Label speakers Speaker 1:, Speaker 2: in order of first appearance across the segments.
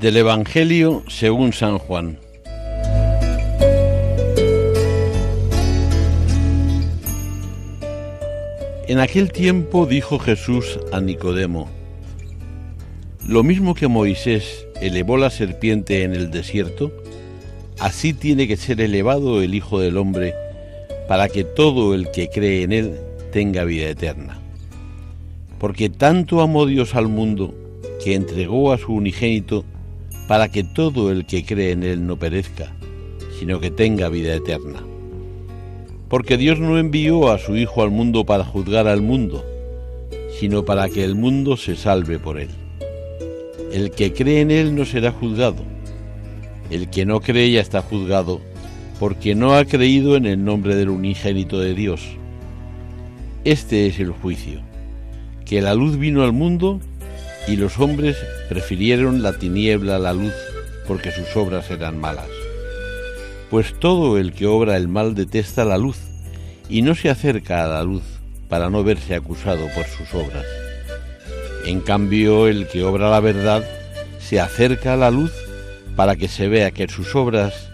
Speaker 1: Del Evangelio según San Juan. En aquel tiempo dijo Jesús a Nicodemo, lo mismo que Moisés elevó la serpiente en el desierto, así tiene que ser elevado el Hijo del Hombre, para que todo el que cree en él tenga vida eterna. Porque tanto amó Dios al mundo, que entregó a su unigénito, para que todo el que cree en Él no perezca, sino que tenga vida eterna. Porque Dios no envió a su Hijo al mundo para juzgar al mundo, sino para que el mundo se salve por Él. El que cree en Él no será juzgado. El que no cree ya está juzgado, porque no ha creído en el nombre del unigénito de Dios. Este es el juicio, que la luz vino al mundo y los hombres prefirieron la tiniebla a la luz porque sus obras eran malas. Pues todo el que obra el mal detesta la luz y no se acerca a la luz para no verse acusado por sus obras. En cambio, el que obra la verdad se acerca a la luz para que se vea que sus obras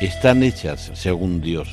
Speaker 1: están hechas según Dios.